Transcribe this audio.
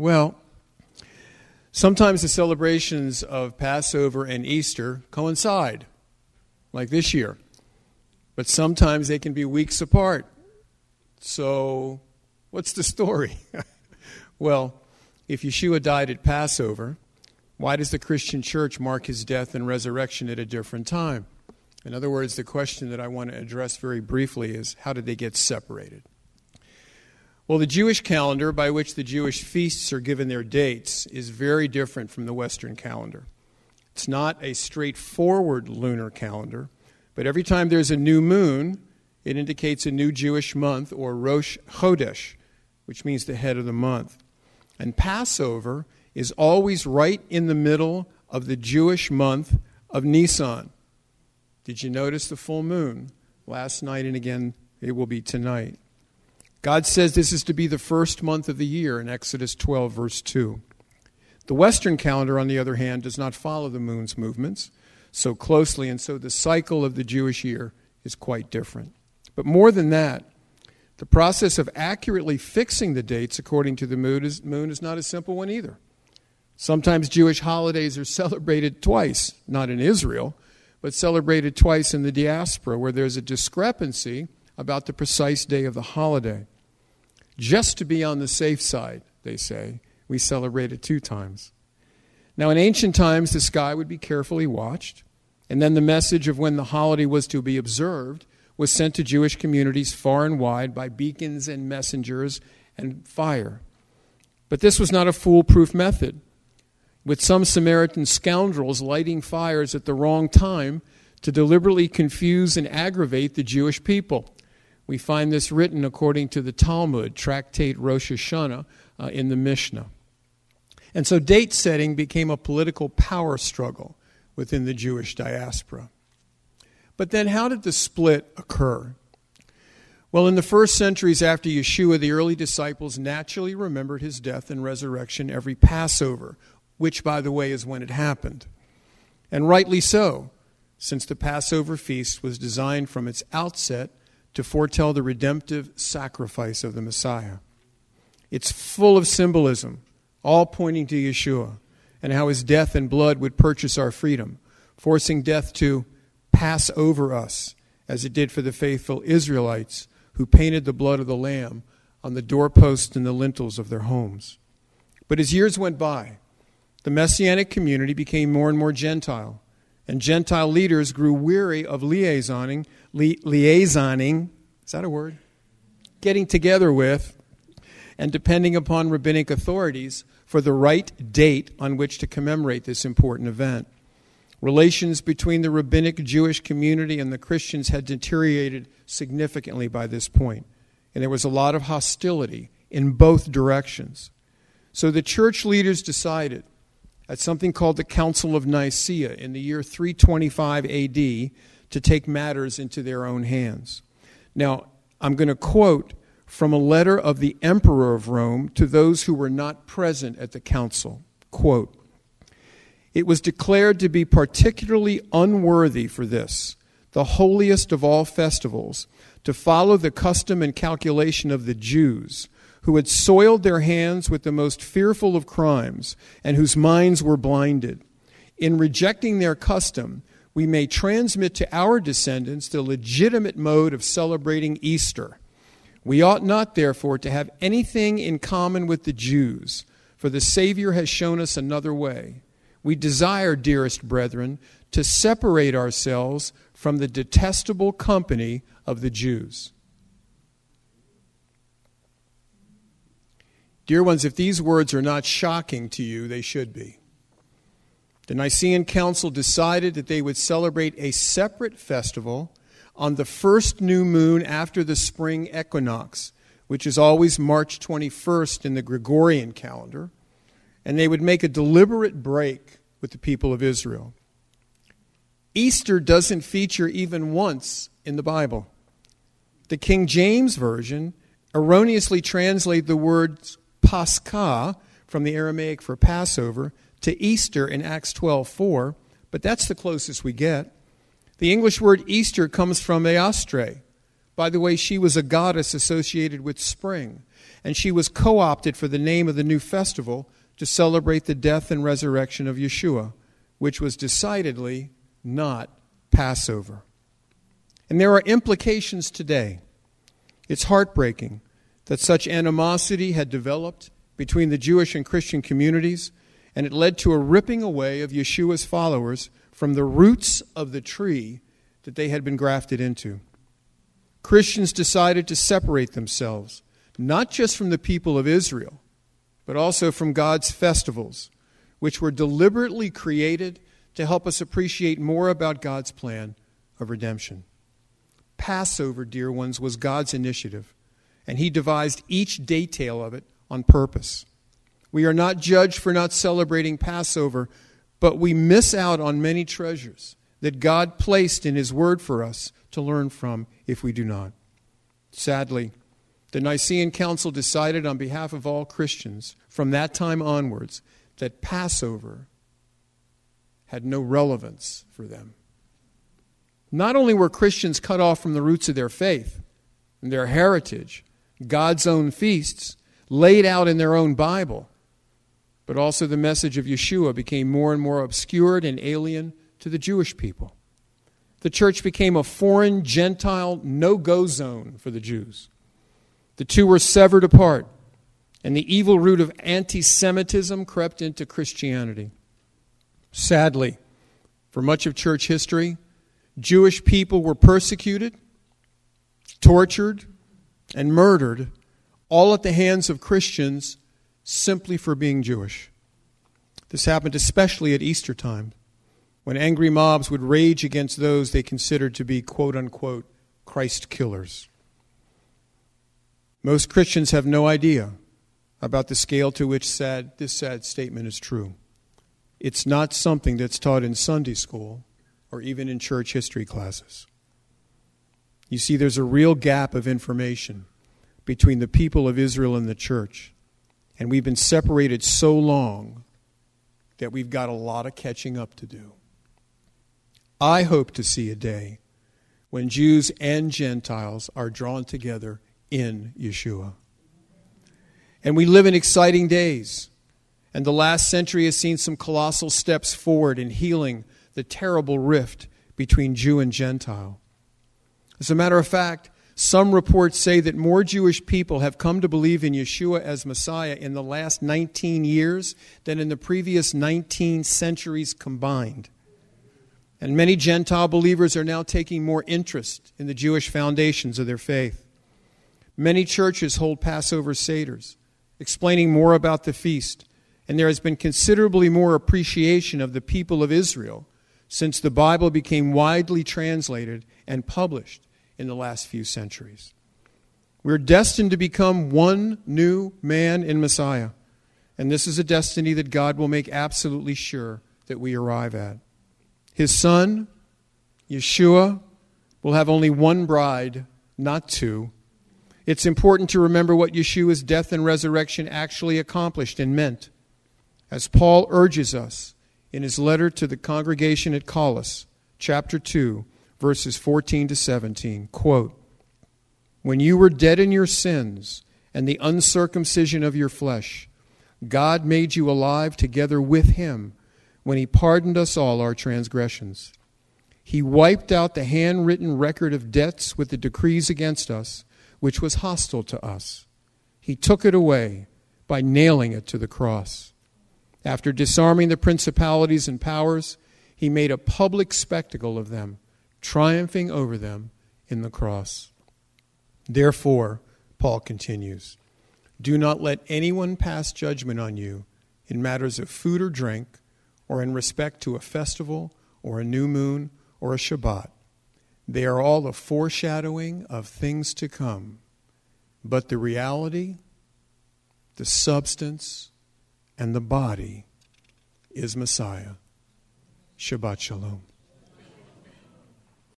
Well, sometimes the celebrations of Passover and Easter coincide, like this year, but sometimes they can be weeks apart. So, what's the story? well, if Yeshua died at Passover, why does the Christian church mark his death and resurrection at a different time? In other words, the question that I want to address very briefly is how did they get separated? Well, the Jewish calendar, by which the Jewish feasts are given their dates, is very different from the Western calendar. It's not a straightforward lunar calendar, but every time there's a new moon, it indicates a new Jewish month or Rosh Chodesh, which means the head of the month. And Passover is always right in the middle of the Jewish month of Nisan. Did you notice the full moon last night and again it will be tonight? God says this is to be the first month of the year in Exodus 12, verse 2. The Western calendar, on the other hand, does not follow the moon's movements so closely, and so the cycle of the Jewish year is quite different. But more than that, the process of accurately fixing the dates according to the moon is, moon is not a simple one either. Sometimes Jewish holidays are celebrated twice, not in Israel, but celebrated twice in the diaspora, where there's a discrepancy about the precise day of the holiday. Just to be on the safe side, they say, we celebrate it two times. Now, in ancient times, the sky would be carefully watched, and then the message of when the holiday was to be observed was sent to Jewish communities far and wide by beacons and messengers and fire. But this was not a foolproof method with some Samaritan scoundrels lighting fires at the wrong time to deliberately confuse and aggravate the Jewish people. We find this written according to the Talmud, tractate Rosh Hashanah, uh, in the Mishnah. And so date setting became a political power struggle within the Jewish diaspora. But then, how did the split occur? Well, in the first centuries after Yeshua, the early disciples naturally remembered his death and resurrection every Passover, which, by the way, is when it happened. And rightly so, since the Passover feast was designed from its outset to foretell the redemptive sacrifice of the Messiah. It's full of symbolism, all pointing to Yeshua and how his death and blood would purchase our freedom, forcing death to pass over us, as it did for the faithful Israelites who painted the blood of the Lamb on the doorposts and the lintels of their homes. But as years went by, the Messianic community became more and more Gentile, and Gentile leaders grew weary of liaisoning, li- liaisoning, is that a word? Getting together with and depending upon rabbinic authorities for the right date on which to commemorate this important event. Relations between the rabbinic Jewish community and the Christians had deteriorated significantly by this point, and there was a lot of hostility in both directions. So the church leaders decided at something called the Council of Nicaea in the year 325 AD to take matters into their own hands. Now, I'm going to quote from a letter of the Emperor of Rome to those who were not present at the council. Quote, it was declared to be particularly unworthy for this, the holiest of all festivals, to follow the custom and calculation of the Jews who had soiled their hands with the most fearful of crimes, and whose minds were blinded. In rejecting their custom, we may transmit to our descendants the legitimate mode of celebrating Easter. We ought not, therefore, to have anything in common with the Jews, for the Savior has shown us another way. We desire, dearest brethren, to separate ourselves from the detestable company of the Jews. Dear ones, if these words are not shocking to you, they should be. The Nicene Council decided that they would celebrate a separate festival on the first new moon after the spring equinox, which is always March 21st in the Gregorian calendar, and they would make a deliberate break with the people of Israel. Easter doesn't feature even once in the Bible. The King James Version erroneously translates the words Pascha from the Aramaic for Passover to Easter in Acts 12:4, but that's the closest we get. The English word Easter comes from Eostre. By the way, she was a goddess associated with spring. and she was co opted for the name of the new festival to celebrate the death and resurrection of Yeshua, which was decidedly not Passover. And there are implications today. It's heartbreaking that such animosity had developed between the Jewish and Christian communities, and it led to a ripping away of Yeshua's followers from the roots of the tree that they had been grafted into. Christians decided to separate themselves, not just from the people of Israel, but also from God's festivals, which were deliberately created to help us appreciate more about God's plan of redemption. Passover, dear ones, was God's initiative, and He devised each detail of it on purpose. We are not judged for not celebrating Passover, but we miss out on many treasures that God placed in His Word for us to learn from if we do not. Sadly, the Nicene Council decided on behalf of all Christians from that time onwards that Passover had no relevance for them. Not only were Christians cut off from the roots of their faith and their heritage, God's own feasts, laid out in their own Bible, but also the message of Yeshua became more and more obscured and alien to the Jewish people. The church became a foreign, Gentile, no go zone for the Jews. The two were severed apart, and the evil root of anti Semitism crept into Christianity. Sadly, for much of church history, Jewish people were persecuted, tortured, and murdered, all at the hands of Christians simply for being Jewish. This happened especially at Easter time, when angry mobs would rage against those they considered to be quote unquote Christ killers. Most Christians have no idea about the scale to which sad, this sad statement is true. It's not something that's taught in Sunday school or even in church history classes. You see, there's a real gap of information between the people of Israel and the church. And we've been separated so long that we've got a lot of catching up to do. I hope to see a day when Jews and Gentiles are drawn together in Yeshua. And we live in exciting days. And the last century has seen some colossal steps forward in healing the terrible rift between Jew and Gentile. As a matter of fact, some reports say that more Jewish people have come to believe in Yeshua as Messiah in the last 19 years than in the previous 19 centuries combined. And many Gentile believers are now taking more interest in the Jewish foundations of their faith. Many churches hold Passover Seders, explaining more about the feast, and there has been considerably more appreciation of the people of Israel since the Bible became widely translated and published in the last few centuries. We're destined to become one new man in Messiah, and this is a destiny that God will make absolutely sure that we arrive at. His son, Yeshua, will have only one bride, not two it's important to remember what Yeshua's death and resurrection actually accomplished and meant. As Paul urges us in his letter to the congregation at Colossus, chapter 2, verses 14 to 17, quote, When you were dead in your sins and the uncircumcision of your flesh, God made you alive together with him when he pardoned us all our transgressions. He wiped out the handwritten record of debts with the decrees against us which was hostile to us. He took it away by nailing it to the cross. After disarming the principalities and powers, he made a public spectacle of them, triumphing over them in the cross. Therefore, Paul continues, do not let anyone pass judgment on you in matters of food or drink, or in respect to a festival, or a new moon, or a Shabbat they are all a foreshadowing of things to come. But the reality, the substance, and the body is Messiah. Shabbat Shalom.